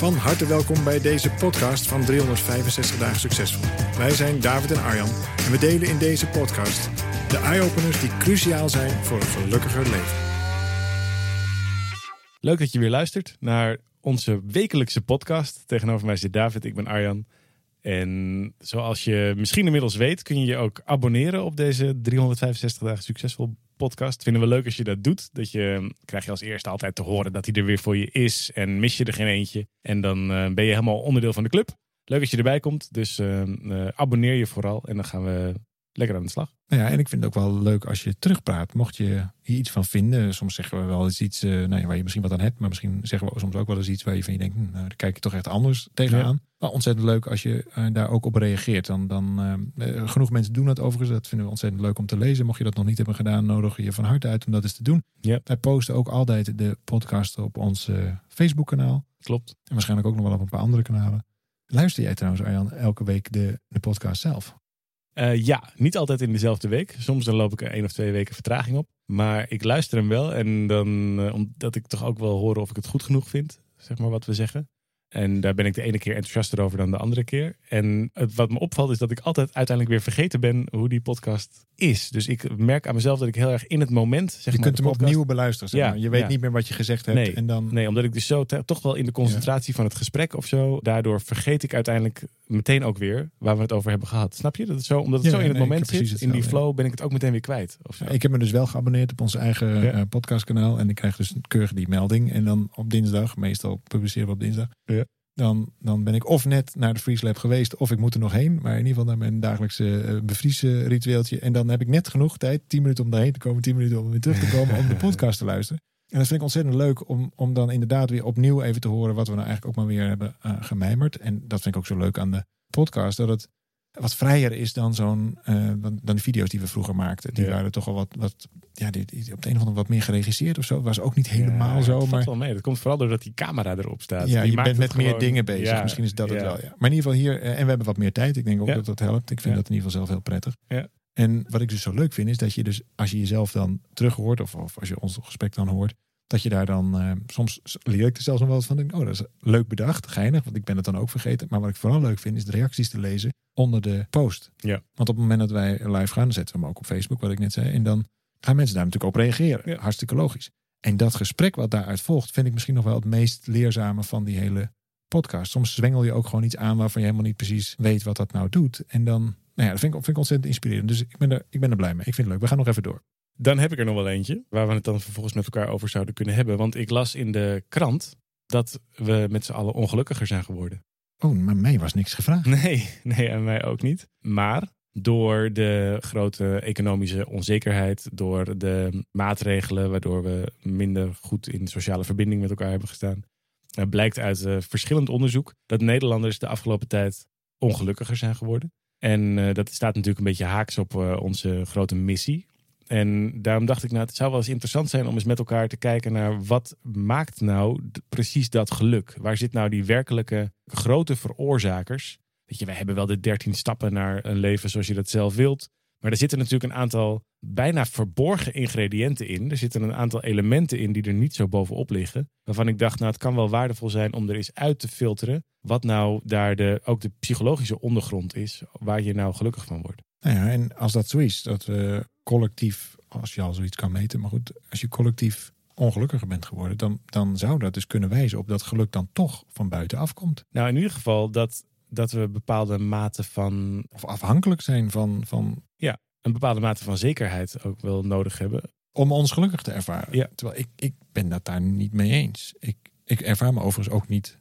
Van harte welkom bij deze podcast van 365 dagen succesvol. Wij zijn David en Arjan en we delen in deze podcast de eye-openers die cruciaal zijn voor een gelukkiger leven. Leuk dat je weer luistert naar onze wekelijkse podcast. Tegenover mij zit David, ik ben Arjan. En zoals je misschien inmiddels weet, kun je je ook abonneren op deze 365 dagen succesvol podcast. Vinden we leuk als je dat doet. Dat je krijg je als eerste altijd te horen dat hij er weer voor je is. En mis je er geen eentje. En dan eh, ben je helemaal onderdeel van de club. Leuk als je erbij komt. Dus uh, uh, abonneer je vooral. En dan gaan we lekker aan de slag. Nou ja, en ik vind het ook wel leuk als je terugpraat. Mocht je hier iets van vinden. Soms zeggen we wel eens iets uh, nou ja, waar je misschien wat aan hebt. Maar misschien zeggen we soms ook wel eens iets waar je van je denkt. Nou, daar kijk je toch echt anders tegenaan. Ja. Maar ontzettend leuk als je uh, daar ook op reageert. Dan, dan uh, genoeg mensen doen dat overigens. Dat vinden we ontzettend leuk om te lezen. Mocht je dat nog niet hebben gedaan, nodig je van harte uit om dat eens te doen. Ja. Wij posten ook altijd de podcast op ons Facebook kanaal. Klopt. En waarschijnlijk ook nog wel op een paar andere kanalen. Luister jij trouwens, Arjan, elke week de, de podcast zelf? Uh, ja, niet altijd in dezelfde week. Soms dan loop ik er één of twee weken vertraging op. Maar ik luister hem wel. En dan, uh, omdat ik toch ook wel hoor of ik het goed genoeg vind, zeg maar wat we zeggen. En daar ben ik de ene keer enthousiaster over dan de andere keer. En het, wat me opvalt is dat ik altijd uiteindelijk weer vergeten ben hoe die podcast is. Dus ik merk aan mezelf dat ik heel erg in het moment. Zeg je maar, kunt hem podcast... opnieuw beluisteren. Zeg maar. ja, je weet ja. niet meer wat je gezegd hebt. Nee, en dan... nee omdat ik dus zo toch wel in de concentratie ja. van het gesprek of zo. Daardoor vergeet ik uiteindelijk meteen ook weer waar we het over hebben gehad. Snap je? Dat het zo, omdat het zo in het moment zit, in die flow, ben ik het ook meteen weer kwijt. Ik heb me dus wel geabonneerd op ons eigen uh, podcastkanaal. En ik krijg dus keurig die melding. En dan op dinsdag, meestal publiceren we op dinsdag. Dan, dan ben ik of net naar de Freeze Lab geweest, of ik moet er nog heen. Maar in ieder geval naar mijn dagelijkse uh, bevriesritueeltje. En dan heb ik net genoeg tijd, 10 minuten om daarheen te komen, 10 minuten om weer terug te komen om de podcast te luisteren. En dat vind ik ontzettend leuk om, om dan inderdaad weer opnieuw even te horen wat we nou eigenlijk ook maar weer hebben uh, gemijmerd. En dat vind ik ook zo leuk aan de podcast, dat het wat vrijer is dan zo'n uh, dan de video's die we vroeger maakten. Die ja. waren toch al wat, wat ja, die, die, op de een of andere wat meer geregisseerd of zo. Was ook niet helemaal ja, zo. Dat maar wel mee. Dat komt vooral doordat die camera erop staat. Ja, die je bent met gewoon... meer dingen bezig. Ja, Misschien is dat het wel. Ja. Maar in ieder geval hier, en we hebben wat meer tijd. Ik denk ook dat dat helpt. Ik vind dat in ieder geval zelf heel prettig. En wat ik dus zo leuk vind, is dat je dus als je jezelf dan terug hoort, of, of als je ons gesprek dan hoort, dat je daar dan uh, soms leer ik er zelfs nog wel eens van. Denk, oh, dat is leuk bedacht, geinig, want ik ben het dan ook vergeten. Maar wat ik vooral leuk vind, is de reacties te lezen onder de post. Ja. Want op het moment dat wij live gaan, dan zetten we hem ook op Facebook, wat ik net zei. En dan gaan mensen daar natuurlijk op reageren. Ja. Hartstikke logisch. En dat gesprek wat daaruit volgt, vind ik misschien nog wel het meest leerzame van die hele podcast. Soms zwengel je ook gewoon iets aan waarvan je helemaal niet precies weet wat dat nou doet. En dan, nou ja, dat vind ik, vind ik ontzettend inspirerend. Dus ik ben, er, ik ben er blij mee. Ik vind het leuk. We gaan nog even door. Dan heb ik er nog wel eentje waar we het dan vervolgens met elkaar over zouden kunnen hebben. Want ik las in de krant dat we met z'n allen ongelukkiger zijn geworden. Oh, maar mij was niks gevraagd. Nee, nee, en mij ook niet. Maar door de grote economische onzekerheid, door de maatregelen waardoor we minder goed in sociale verbinding met elkaar hebben gestaan, blijkt uit uh, verschillend onderzoek dat Nederlanders de afgelopen tijd ongelukkiger zijn geworden. En uh, dat staat natuurlijk een beetje haaks op uh, onze grote missie. En daarom dacht ik, nou, het zou wel eens interessant zijn om eens met elkaar te kijken naar wat maakt nou precies dat geluk? Waar zit nou die werkelijke grote veroorzakers? Weet je, wij hebben wel de dertien stappen naar een leven zoals je dat zelf wilt. Maar er zitten natuurlijk een aantal bijna verborgen ingrediënten in. Er zitten een aantal elementen in die er niet zo bovenop liggen. Waarvan ik dacht, nou, het kan wel waardevol zijn om er eens uit te filteren. Wat nou daar de, ook de psychologische ondergrond is, waar je nou gelukkig van wordt. Nou ja, en als dat zo is, dat we collectief, als je al zoiets kan meten, maar goed, als je collectief ongelukkiger bent geworden, dan, dan zou dat dus kunnen wijzen op dat geluk dan toch van buitenaf komt. Nou, in ieder geval dat, dat we bepaalde mate van. Of afhankelijk zijn van, van. Ja, een bepaalde mate van zekerheid ook wel nodig hebben. Om ons gelukkig te ervaren. Ja. Terwijl ik, ik ben dat daar niet mee eens. Ik, ik ervaar me overigens ook niet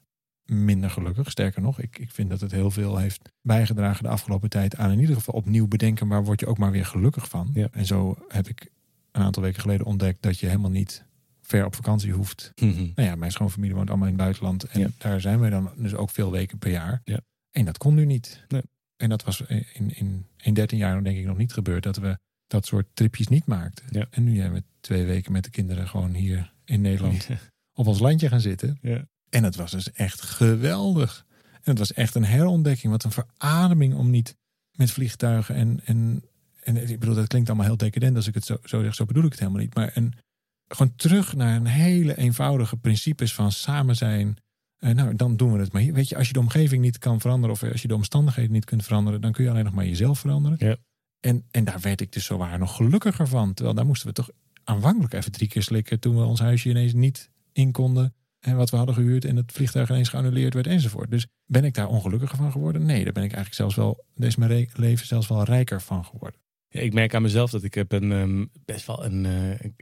minder gelukkig. Sterker nog, ik, ik vind dat het heel veel heeft bijgedragen de afgelopen tijd aan in ieder geval opnieuw bedenken waar word je ook maar weer gelukkig van. Ja. En zo heb ik een aantal weken geleden ontdekt dat je helemaal niet ver op vakantie hoeft. Mhm. Nou ja, mijn schoonfamilie woont allemaal in het buitenland. En Ja. daar zijn we dan dus ook veel weken per jaar. Ja. En dat kon nu niet. Nee. En dat was in, in, in 13 jaar denk ik nog niet gebeurd. Dat we dat soort tripjes niet maakten. Ja. En nu hebben we twee weken met de kinderen gewoon hier in Nederland op ons landje gaan zitten. Ja. En het was dus echt geweldig. En het was echt een herontdekking. Wat een verademing om niet met vliegtuigen en, en, en ik bedoel, dat klinkt allemaal heel decadent als ik het zo, zo zeg. Zo bedoel ik het helemaal niet. Maar een, gewoon terug naar een hele eenvoudige principes van samen zijn. Eh, nou, dan doen we het. Maar weet je, als je de omgeving niet kan veranderen of als je de omstandigheden niet kunt veranderen, dan kun je alleen nog maar jezelf veranderen. Ja. En, en daar werd ik dus zo waar nog gelukkiger van. Terwijl daar moesten we toch aanvankelijk even drie keer slikken toen we ons huisje ineens niet in konden. En wat we hadden gehuurd en het vliegtuig ineens geannuleerd werd enzovoort. Dus ben ik daar ongelukkiger van geworden? Nee, daar ben ik eigenlijk zelfs wel, is mijn leven zelfs wel rijker van geworden. Ja, ik merk aan mezelf dat ik heb een ehm, best wel een, eh, een,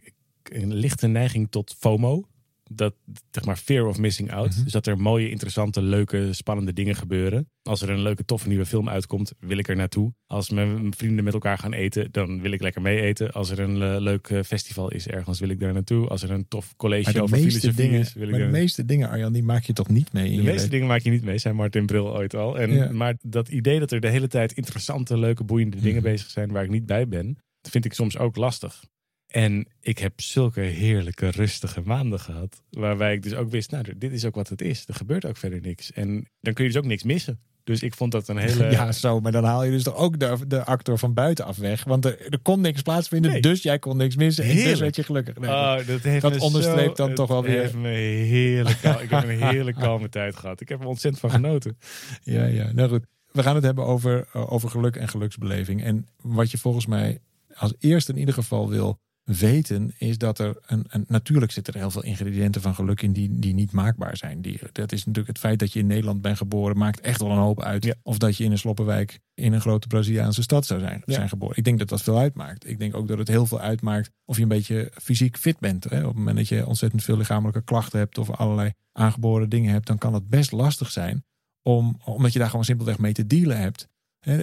een lichte neiging tot FOMO. Dat, zeg maar, fear of missing out. Mhm. Dus dat er mooie, interessante, leuke, spannende dingen gebeuren. Als er een leuke, toffe nieuwe film uitkomt, wil ik er naartoe. Als mijn vrienden met elkaar gaan eten, dan wil ik lekker mee eten. Als er een eh, leuk eh, festival is ergens, wil ik daar naartoe. Als er een tof college over filosofie dingen, is, wil ik maar de meeste dingen, Arjan, die maak je toch niet mee de meeste leven? dingen maak je niet mee, zei Martin Bril ooit al. En, Ja. Maar dat idee dat er de hele tijd interessante, leuke, boeiende dingen Mhm. bezig zijn waar ik niet bij ben, vind ik soms ook lastig. En ik heb zulke heerlijke, rustige maanden gehad. Waarbij ik dus ook wist, nou, dit is ook wat het is. Er gebeurt ook verder niks. En dan kun je dus ook niks missen. Dus ik vond dat een hele... Ja, zo, maar dan haal je dus toch ook de, de actor van buitenaf weg. Want er, er kon niks plaatsvinden, Nee. dus jij kon niks missen. En dus werd je gelukkig. Nee, Oh, dat heeft Dat onderstreept dan toch wel weer- heeft me heerlijk, ik heb een heerlijk kalme tijd gehad. Ik heb er ontzettend van genoten. Ja, ja. Nou goed. We gaan het hebben over, eh, over geluk en geluksbeleving. En wat je volgens mij als eerste in ieder geval wil weten, is dat er een, een natuurlijk zitten er heel veel ingrediënten van geluk in die, die niet maakbaar zijn. Die, dat is natuurlijk het feit dat je in Nederland bent geboren, maakt echt wel een hoop uit. Ja. Of dat je in een sloppenwijk in een grote Braziliaanse stad zou zijn, Ja. zijn geboren. Ik denk dat dat veel uitmaakt. Ik denk ook dat het heel veel uitmaakt of je een beetje fysiek fit bent. Hè? Op het moment dat je ontzettend veel lichamelijke klachten hebt of allerlei aangeboren dingen hebt, dan kan het best lastig zijn om, omdat je daar gewoon simpelweg mee te dealen hebt. Eh,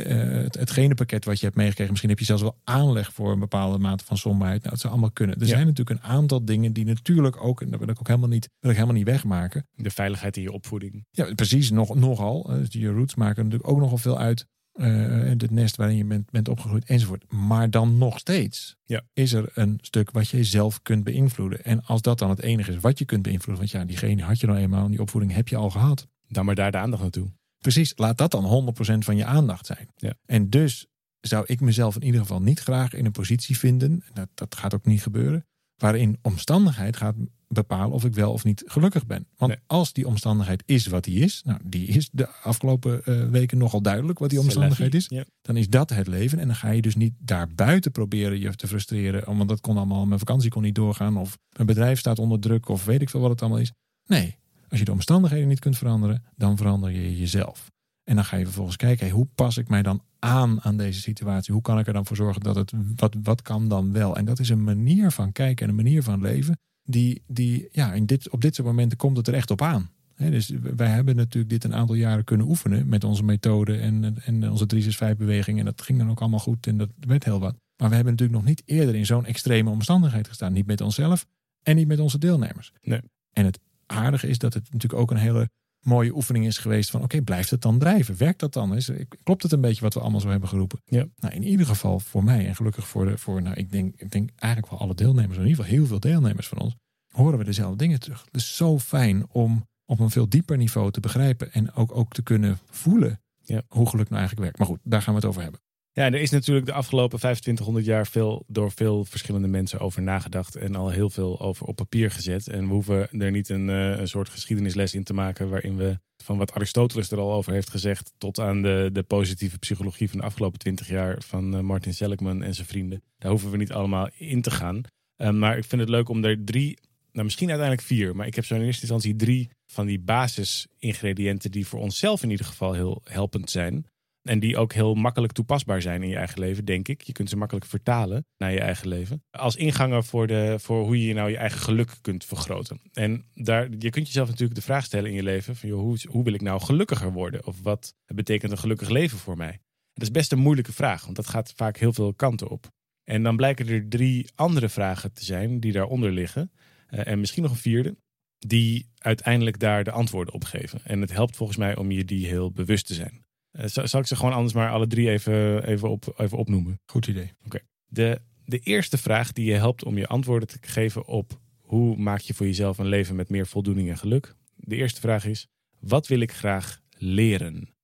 het, het genenpakket wat je hebt meegekregen, misschien heb je zelfs wel aanleg voor een bepaalde mate van somberheid. Nou, het zou allemaal kunnen. Er Ja. zijn natuurlijk een aantal dingen die natuurlijk ook, en dat wil ik ook helemaal niet, wil ik helemaal niet wegmaken. De veiligheid in je opvoeding. Ja, precies, nog, nogal. Eh, Dus je roots maken natuurlijk ook nogal veel uit. en het nest waarin je bent, bent opgegroeid enzovoort. Maar dan nog steeds Ja. is er een stuk wat je zelf kunt beïnvloeden. En als dat dan het enige is wat je kunt beïnvloeden, want ja, diegene had je nou eenmaal, en die opvoeding heb je al gehad. Dan maar daar de aandacht naartoe. Precies, laat dat dan 100% van je aandacht zijn. Ja. En dus zou ik mezelf in ieder geval niet graag in een positie vinden, dat, dat gaat ook niet gebeuren, waarin omstandigheid gaat bepalen of ik wel of niet gelukkig ben. Want Nee. als die omstandigheid is wat die is, nou die is de afgelopen eh, weken nogal duidelijk wat die omstandigheid is, Ja. dan is dat het leven. En dan ga je dus niet daarbuiten proberen je te frustreren, oh, want dat kon allemaal, mijn vakantie kon niet doorgaan, of mijn bedrijf staat onder druk, of weet ik veel wat het allemaal is. Nee, als je de omstandigheden niet kunt veranderen, dan verander je jezelf. En dan ga je vervolgens kijken, hey, hoe pas ik mij dan aan aan deze situatie? Hoe kan ik er dan voor zorgen dat het, wat, wat kan dan wel? En dat is een manier van kijken en een manier van leven, die, die ja, in dit, op dit soort momenten komt het er echt op aan. Dus wij hebben natuurlijk dit een aantal jaren kunnen oefenen met onze methode en, en onze 365 beweging. En dat ging dan ook allemaal goed en dat werd heel wat. Maar we hebben natuurlijk nog niet eerder in zo'n extreme omstandigheid gestaan. Niet met onszelf en niet met onze deelnemers. Nee. En het aardige is dat het natuurlijk ook een hele mooie oefening is geweest van oké, blijft het dan drijven? Werkt dat dan? Is, klopt het een beetje wat we allemaal zo hebben geroepen? Ja. Nou, in ieder geval voor mij en gelukkig voor, de, voor nou, ik, denk, ik denk eigenlijk wel alle deelnemers, in ieder geval heel veel deelnemers van ons, horen we dezelfde dingen terug. Het is zo fijn om op een veel dieper niveau te begrijpen en ook, ook te kunnen voelen Ja. hoe geluk nou eigenlijk werkt. Maar goed, daar gaan we het over hebben. Ja, er is natuurlijk de afgelopen 2500 jaar veel, door veel verschillende mensen over nagedacht. En al heel veel over op papier gezet. En we hoeven er niet een, eh, een soort geschiedenisles in te maken. waarin we van wat Aristoteles er al over heeft gezegd. tot aan de, de positieve psychologie van de afgelopen 20 jaar. van eh, Martin Seligman en zijn vrienden. Daar hoeven we niet allemaal in te gaan. Eh, maar ik vind het leuk om er drie. Nou, misschien uiteindelijk vier, maar ik heb zo in eerste instantie drie van die basisingrediënten die voor onszelf in ieder geval heel helpend zijn. En die ook heel makkelijk toepasbaar zijn in je eigen leven, denk ik. Je kunt ze makkelijk vertalen naar je eigen leven. Als inganger voor, de, voor hoe je nou je eigen geluk kunt vergroten. En daar, je kunt jezelf natuurlijk de vraag stellen in je leven: van, joh, hoe, hoe wil ik nou gelukkiger worden? Of wat betekent een gelukkig leven voor mij? Dat is best een moeilijke vraag, want dat gaat vaak heel veel kanten op. En dan blijken er drie andere vragen te zijn die daaronder liggen. Eh, en misschien nog een vierde, die uiteindelijk daar de antwoorden op geven. En het helpt volgens mij om je die heel bewust te zijn. Uh, zal, ik ze gewoon anders maar alle drie even, even, op, even opnoemen? Goed idee. Oké. De, de eerste vraag die je helpt om je antwoorden te geven op hoe maak je voor jezelf een leven met meer voldoening en geluk. De eerste vraag is, wat wil ik graag leren?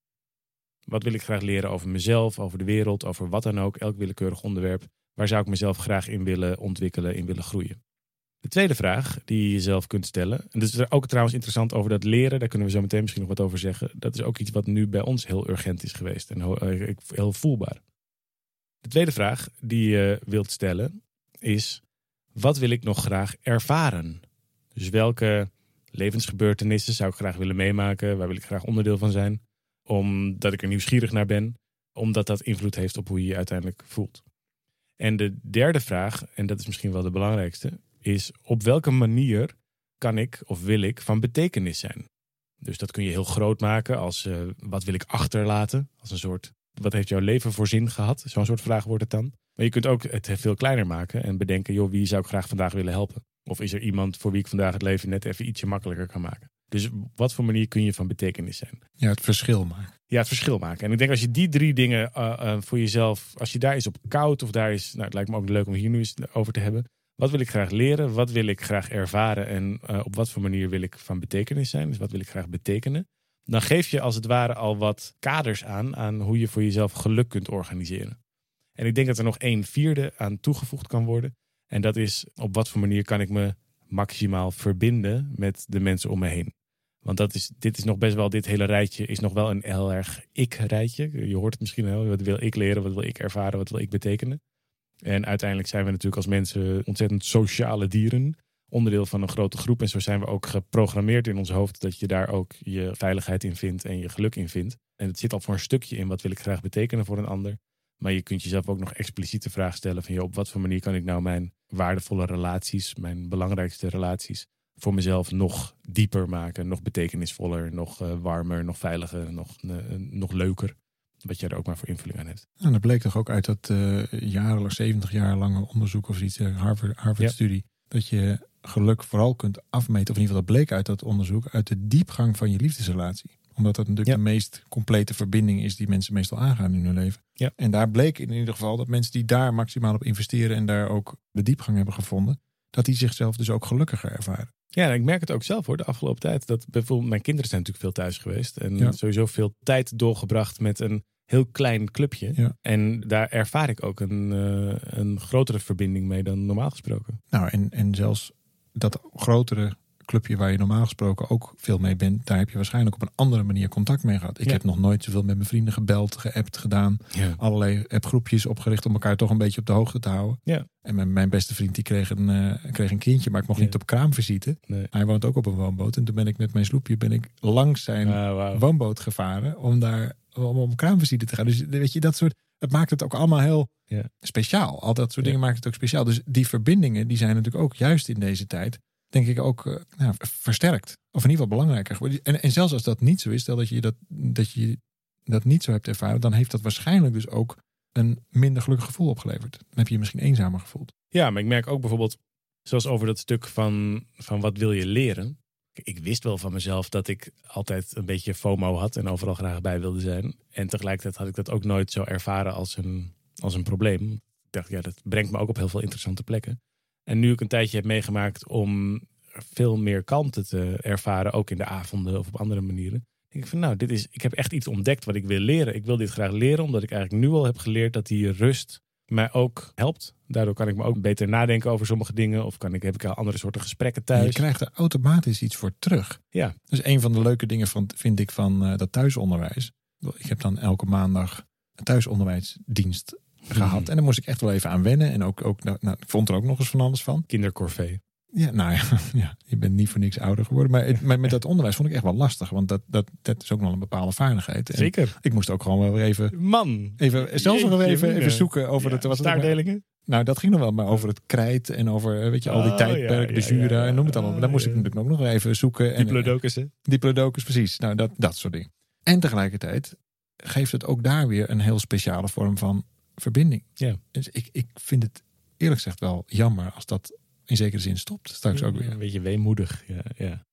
Wat wil ik graag leren over mezelf, over de wereld, over wat dan ook, elk willekeurig onderwerp. Waar zou ik mezelf graag in willen ontwikkelen, in willen groeien? De tweede vraag die je jezelf kunt stellen, en dat is ook trouwens interessant over dat leren, daar kunnen we zo meteen misschien nog wat over zeggen. Dat is ook iets wat nu bij ons heel urgent is geweest en eh, heel voelbaar. De tweede vraag die je wilt stellen is: wat wil ik nog graag ervaren? Dus welke levensgebeurtenissen zou ik graag willen meemaken? Waar wil ik graag onderdeel van zijn? Omdat ik er nieuwsgierig naar ben, omdat dat invloed heeft op hoe je je uiteindelijk voelt. En de derde vraag, en dat is misschien wel de belangrijkste, is op welke manier kan ik of wil ik van betekenis zijn? Dus dat kun je heel groot maken als uh, wat wil ik achterlaten? Als een soort, wat heeft jouw leven voor zin gehad? Zo'n soort vraag wordt het dan. Maar je kunt ook het veel kleiner maken en bedenken, joh, wie zou ik graag vandaag willen helpen? Of is er iemand voor wie ik vandaag het leven net even ietsje makkelijker kan maken? Dus wat voor manier kun je van betekenis zijn? Ja, het verschil maken. Ja, het verschil maken. En ik denk als je die drie dingen uh, uh, voor jezelf, als je daar eens op koud of daar is, nou, het lijkt me ook leuk om hier nu eens over te hebben. Wat wil ik graag leren? Wat wil ik graag ervaren? En uh, op wat voor manier wil ik van betekenis zijn? Dus wat wil ik graag betekenen? Dan geef je als het ware al wat kaders aan, aan hoe je voor jezelf geluk kunt organiseren. En ik denk dat er nog één vierde aan toegevoegd kan worden. En dat is op wat voor manier kan ik me maximaal verbinden met de mensen om me heen. Want dat is, dit is nog best wel, dit hele rijtje is nog wel een heel erg ik-rijtje. Je hoort het misschien wel. Wat wil ik leren? Wat wil ik ervaren? Wat wil ik betekenen? En uiteindelijk zijn we natuurlijk als mensen ontzettend sociale dieren. Onderdeel van een grote groep. En zo zijn we ook geprogrammeerd in ons hoofd dat je daar ook je veiligheid in vindt en je geluk in vindt. En het zit al voor een stukje in wat wil ik graag betekenen voor een ander. Maar je kunt jezelf ook nog expliciet de vraag stellen van joh, op wat voor manier kan ik nou mijn waardevolle relaties, mijn belangrijkste relaties, voor mezelf nog dieper maken, nog betekenisvoller, nog uh, warmer, nog veiliger, nog, uh, nog leuker. Wat jij er ook maar voor invulling aan hebt. En dat bleek toch ook uit dat uh, jarenlang, 70 jaar lange onderzoek of iets, Harvard, Harvard studie, dat je geluk vooral kunt afmeten, of in ieder geval dat bleek uit dat onderzoek, uit de diepgang van je liefdesrelatie omdat dat natuurlijk de meest complete verbinding is die mensen meestal aangaan in hun leven. Ja. En daar bleek in ieder geval dat mensen die daar maximaal op investeren en daar ook de diepgang hebben gevonden, dat die zichzelf dus ook gelukkiger ervaren. Ja, ik merk het ook zelf hoor, de afgelopen tijd. Dat bijvoorbeeld mijn kinderen zijn natuurlijk veel thuis geweest. En sowieso veel tijd doorgebracht met een heel klein clubje. Ja. En daar ervaar ik ook een, uh, een grotere verbinding mee dan normaal gesproken. Nou, en, en zelfs dat grotere clubje waar je normaal gesproken ook veel mee bent, daar heb je waarschijnlijk op een andere manier contact mee gehad. Ik heb nog nooit zoveel met mijn vrienden gebeld, geappt, gedaan. Ja. Allerlei appgroepjes opgericht om elkaar toch een beetje op de hoogte te houden. Ja. En mijn, mijn beste vriend die kreeg een, uh, kreeg een kindje, maar ik mocht niet op kraamvisite. Nee. Hij woont ook op een woonboot. En toen ben ik met mijn sloepje ben ik langs zijn Ah, wow. woonboot gevaren om daar om op kraamvisite te gaan. Dus weet je, dat soort. Het maakt het ook allemaal heel Ja. speciaal. Al dat soort Ja. dingen maakt het ook speciaal. Dus die verbindingen, die zijn natuurlijk ook juist in deze tijd denk ik ook eh, nou, versterkt. Of in ieder geval belangrijker. En, en zelfs als dat niet zo is, stel dat je dat, dat je dat niet zo hebt ervaren, dan heeft dat waarschijnlijk dus ook een minder gelukkig gevoel opgeleverd. Dan heb je je misschien eenzamer gevoeld. Ja, maar ik merk ook bijvoorbeeld, zoals over dat stuk van, van wat wil je leren. Ik wist wel van mezelf dat ik altijd een beetje FOMO had en overal graag bij wilde zijn. En tegelijkertijd had ik dat ook nooit zo ervaren als een, als een probleem. Ik dacht, ja, dat brengt me ook op heel veel interessante plekken. En nu ik een tijdje heb meegemaakt om veel meer kalmte te ervaren, ook in de avonden of op andere manieren. Denk ik van nou, dit is, ik heb echt iets ontdekt wat ik wil leren. Ik wil dit graag leren, omdat ik eigenlijk nu al heb geleerd dat die rust mij ook helpt. Daardoor kan ik me ook beter nadenken over sommige dingen. Of kan ik, heb ik al andere soorten gesprekken thuis. Je krijgt er automatisch iets voor terug. Ja. Dus een van de leuke dingen van, vind ik van uh, dat thuisonderwijs. Ik heb dan elke maandag een thuisonderwijsdienst gehad. En daar moest ik echt wel even aan wennen. En ook, ook nou, nou, ik vond er ook nog eens van alles van. Kindercorvée. Ja, nou ja, ja, je bent niet voor niks ouder geworden. Maar, het, maar met dat onderwijs vond ik echt wel lastig. Want dat, dat, dat is ook nog een bepaalde vaardigheid. En Zeker. Ik moest ook gewoon wel weer even... Man. Even, zelfs nog even, even zoeken over ja, het... Wat staardelingen? Nou, dat ging nog wel, maar over het krijt en over, weet je, al die Oh, tijdperken, ja, de ja, jura en noem het allemaal. Daar moest ik natuurlijk ook nog wel even zoeken. En, Diplodocus, hè? Diplodocus, precies. Nou, dat, dat soort dingen. En tegelijkertijd geeft het ook daar weer een heel speciale vorm van verbinding. Ja. Dus ik, ik vind het eerlijk gezegd wel jammer als dat in zekere zin stopt straks ook weer. Een beetje weemoedig. Ja, ja.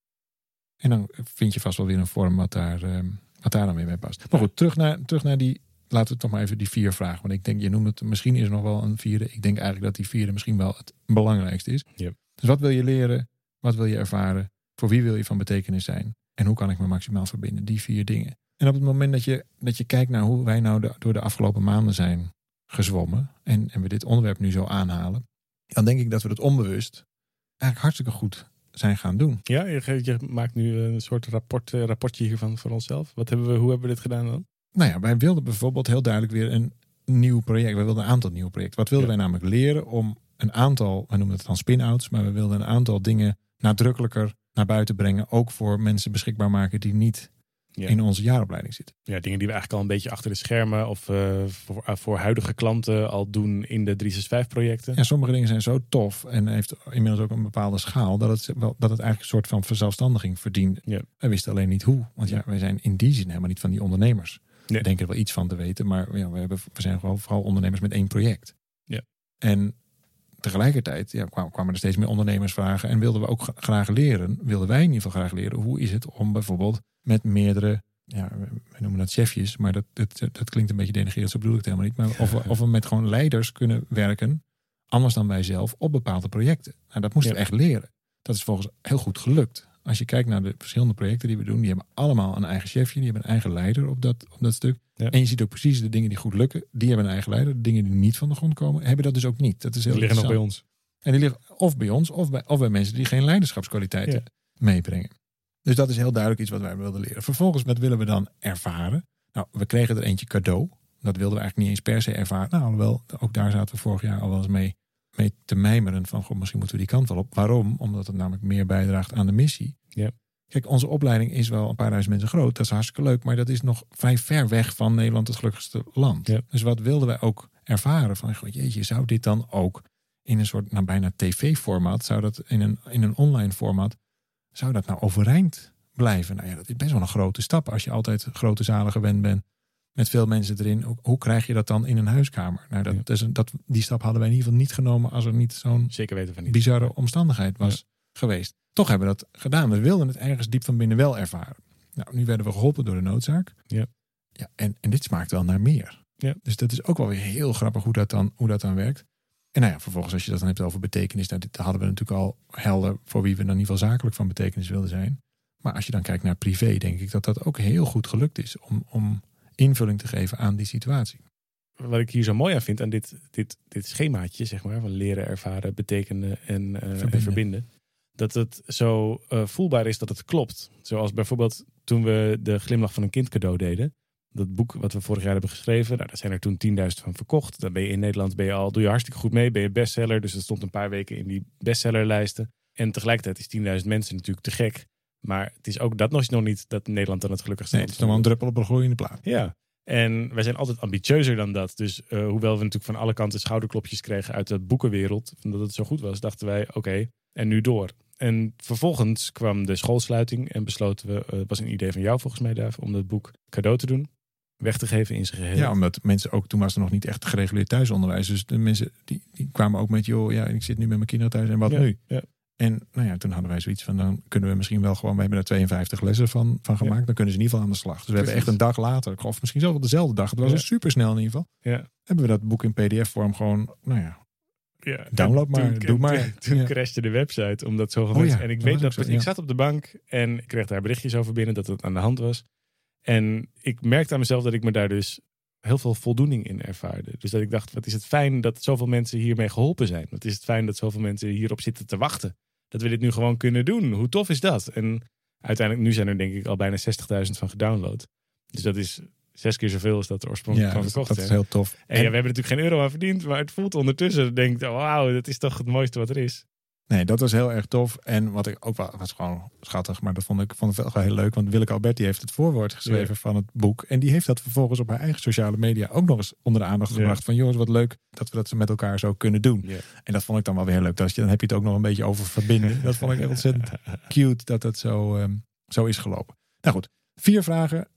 En dan vind je vast wel weer een vorm wat daar, ehm, wat daar dan weer bij past. Maar goed, terug naar, terug naar die, laten we toch maar even die vier vragen. Want ik denk, je noemt het, misschien is er nog wel een vierde. Ik denk eigenlijk dat die vierde misschien wel het belangrijkste is. Yep. Dus wat wil je leren? Wat wil je ervaren? Voor wie wil je van betekenis zijn? En hoe kan ik me maximaal verbinden? Die vier dingen. En op het moment dat je, dat je kijkt naar hoe wij nou de, door de afgelopen maanden zijn gezwommen. En, en we dit onderwerp nu zo aanhalen. Dan denk ik dat we het onbewust eigenlijk hartstikke goed zijn gaan doen. Ja, je, je maakt nu een soort rapport, eh, rapportje hiervan voor onszelf. Wat hebben we, hoe hebben we dit gedaan dan? Nou ja, wij wilden bijvoorbeeld heel duidelijk weer een nieuw project. Wij wilden een aantal nieuwe projecten. Wat wilden Ja. wij namelijk leren om een aantal, we noemen het dan spin-outs, maar we wilden een aantal dingen nadrukkelijker naar buiten brengen. Ook voor mensen beschikbaar maken die niet Ja. in onze jaaropleiding zitten. Ja, dingen die we eigenlijk al een beetje achter de schermen of eh, voor, eh, voor huidige klanten al doen in de 365 projecten. Ja, sommige dingen zijn zo tof en heeft inmiddels ook een bepaalde schaal dat het, wel, dat het eigenlijk een soort van verzelfstandiging verdient. Ja. Wij wisten alleen niet hoe, want ja, wij zijn in die zin helemaal niet van die ondernemers. Nee. We denken er wel iets van te weten, maar ja, we, hebben, we zijn gewoon vooral ondernemers met één project. Ja. En tegelijkertijd ja, kwamen, er steeds meer ondernemers vragen en wilden we ook gra- graag leren, wilden wij in ieder geval graag leren, hoe is het om bijvoorbeeld met meerdere, ja, we noemen dat chefjes, maar dat, dat, dat klinkt een beetje denigrerend, zo bedoel ik het helemaal niet. Maar of we, of we met gewoon leiders kunnen werken, anders dan wij zelf, op bepaalde projecten. Nou, dat moesten we echt leren. Dat is volgens heel goed gelukt. Als je kijkt naar de verschillende projecten die we doen, die hebben allemaal een eigen chefje, die hebben een eigen leider op dat, op dat stuk. Ja. En je ziet ook precies de dingen die goed lukken, die hebben een eigen leider. De dingen die niet van de grond komen, hebben dat dus ook niet. Dat is heel Die liggen nog bij ons. En die liggen of bij ons, of bij, of bij mensen die geen leiderschapskwaliteiten Ja. meebrengen. Dus dat is heel duidelijk iets wat wij wilden leren. Vervolgens, wat willen we dan ervaren? Nou, we kregen er eentje cadeau. Dat wilden we eigenlijk niet eens per se ervaren. Nou, alhoewel, ook daar zaten we vorig jaar al wel eens mee, mee te mijmeren. Van, goh, misschien moeten we die kant wel op. Waarom? Omdat het namelijk meer bijdraagt aan de missie. Ja. Kijk, onze opleiding is wel een paar duizend mensen groot. Dat is hartstikke leuk. Maar dat is nog vrij ver weg van Nederland, het gelukkigste land. Ja. Dus wat wilden wij ook ervaren? Van, goh, jeetje, zou dit dan ook in een soort, nou bijna tv-formaat, zou dat in een, in een online formaat, zou dat nou overeind blijven? Nou ja, dat is best wel een grote stap als je altijd grote zalen gewend bent met veel mensen erin. Hoe, hoe krijg je dat dan in een huiskamer? Nou, dat, Ja. een- dat, die stap hadden wij in ieder geval niet genomen als er niet zo'n Zeker weten van niet. bizarre omstandigheid was geweest. Toch hebben we dat gedaan. We wilden het ergens diep van binnen wel ervaren. Nou, nu werden we geholpen door de noodzaak. Ja. ja en, en dit smaakt wel naar meer. Ja. Dus dat is ook wel weer heel grappig hoe dat, dan, hoe dat dan werkt. En nou ja, vervolgens als je dat dan hebt over betekenis. Nou, dit hadden we natuurlijk al helder voor wie we dan in ieder geval zakelijk van betekenis wilden zijn. Maar als je dan kijkt naar privé, denk ik dat dat ook heel goed gelukt is. Om, om invulling te geven aan die situatie. Wat ik hier zo mooi aan vind aan dit, dit, dit schemaatje, zeg maar, van leren, ervaren, betekenen en, eh, Verbinden. en verbinden. Dat het zo eh, voelbaar is dat het klopt. Zoals bijvoorbeeld toen we de glimlach van een kind cadeau deden. Dat boek wat we vorig jaar hebben geschreven, nou, daar zijn er toen 10.000 van verkocht. Dan ben je in Nederland ben je al, doe je hartstikke goed mee, ben je bestseller. Dus dat stond een paar weken in die bestsellerlijsten. En tegelijkertijd is 10.000 mensen natuurlijk te gek. Maar het is ook dat nog, nog niet dat Nederland dan het gelukkigste Nee, het is nog wel een druppel op een gloeiende plaat. ja, en wij zijn altijd ambitieuzer dan dat. Dus eh, hoewel we natuurlijk van alle kanten schouderklopjes kregen uit de boekenwereld, omdat het zo goed was, dachten wij: oké, en nu door. En vervolgens kwam de schoolsluiting en besloten we, eh, het was een idee van jou volgens mij, Duif, om dat boek cadeau te doen, weg te geven in zijn geheel. Ja, omdat mensen ook, toen was er nog niet echt gereguleerd thuisonderwijs. Dus de mensen die, die kwamen ook met, joh, ja, ik zit nu met mijn kinderen thuis en wat Ja, nu? ja. En nou ja, toen hadden wij zoiets van, dan kunnen we misschien wel gewoon, we hebben er 52 lessen van, van gemaakt. Dan kunnen ze in ieder geval aan de slag. Dus we hebben echt een dag later, of misschien zelfs dezelfde dag, het was Ja. super snel in ieder geval. Ja. Hebben we dat boek in pdf-vorm gewoon, nou ja, Ja, Download maar, doe maar. Toen, crashte de website, omdat zoveel Oh. En ik dat weet dat, zo, ik zat op de bank en ik kreeg daar berichtjes over binnen dat het aan de hand was. En ik merkte aan mezelf dat ik me daar dus heel veel voldoening in ervaarde. Dus dat ik dacht, wat is het fijn dat zoveel mensen hiermee geholpen zijn. Wat is het fijn dat zoveel mensen hierop zitten te wachten. Dat we dit nu gewoon kunnen doen. Hoe tof is dat? En uiteindelijk, nu zijn er denk ik al bijna 60.000 van gedownload. Dus dat is zes keer zoveel als dat er oorspronkelijk ja van dat, verkocht dat zijn. is heel tof. En ja, we hebben natuurlijk geen euro aan verdiend, maar het voelt ondertussen. Denk ik, wauw, dat is toch het mooiste wat er is. Nee, dat was heel erg tof. En wat ik ook wel was gewoon schattig, maar dat vond ik, vond ik wel heel leuk. Want Willeke Alberti heeft het voorwoord geschreven van het boek. En die heeft dat vervolgens op haar eigen sociale media ook nog eens onder de aandacht Ja. gebracht. Van jongens, wat leuk dat we dat met elkaar zo kunnen doen. Ja. En dat vond ik dan wel weer heel leuk. Dat je, dan heb je het ook nog een beetje over verbinden. Dat vond ik echt ontzettend cute dat dat zo, ehm, zo is gelopen. Nou goed, vier vragen.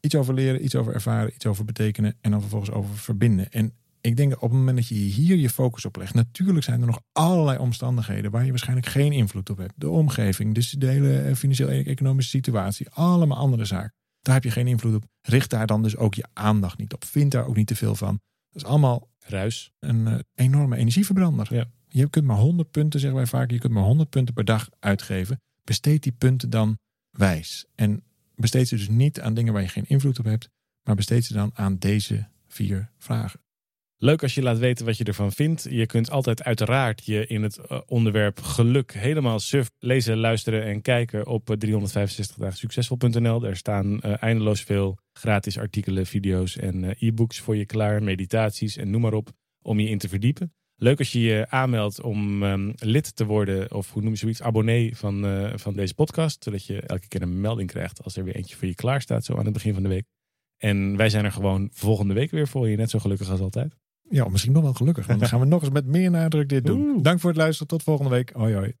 Iets over leren, iets over ervaren, iets over betekenen. En dan vervolgens over verbinden. En ik denk op het moment dat je hier je focus op legt. Natuurlijk zijn er nog allerlei omstandigheden waar je waarschijnlijk geen invloed op hebt. De omgeving, dus de hele financieel-economische situatie. Allemaal andere zaken. Daar heb je geen invloed op. Richt daar dan dus ook je aandacht niet op. Vind daar ook niet te veel van. Dat is allemaal Ruis. een uh, enorme energieverbrander. Ja. Je kunt maar 100 punten, zeggen wij vaak, je kunt maar 100 punten per dag uitgeven. Besteed die punten dan wijs. En besteed ze dus niet aan dingen waar je geen invloed op hebt, maar besteed ze dan aan deze vier vragen. Leuk als je laat weten wat je ervan vindt. Je kunt altijd uiteraard je in het uh, onderwerp geluk helemaal suf lezen, luisteren en kijken op uh, 365 dagen succesvol.nl. Daar staan uh, eindeloos veel gratis artikelen, video's en e-books voor je klaar, meditaties en noem maar op, om je in te verdiepen. Leuk als je je aanmeldt om um, lid te worden, of hoe noem je zoiets, abonnee van, van deze podcast. Zodat je elke keer een melding krijgt als er weer eentje voor je klaar staat, zo aan het begin van de week. En wij zijn er gewoon volgende week weer voor je, net zo gelukkig als altijd. Ja, misschien nog wel gelukkig. Want dan gaan we nog eens met meer nadruk dit doen. Dank voor het luisteren. Tot volgende week. Hoi hoi.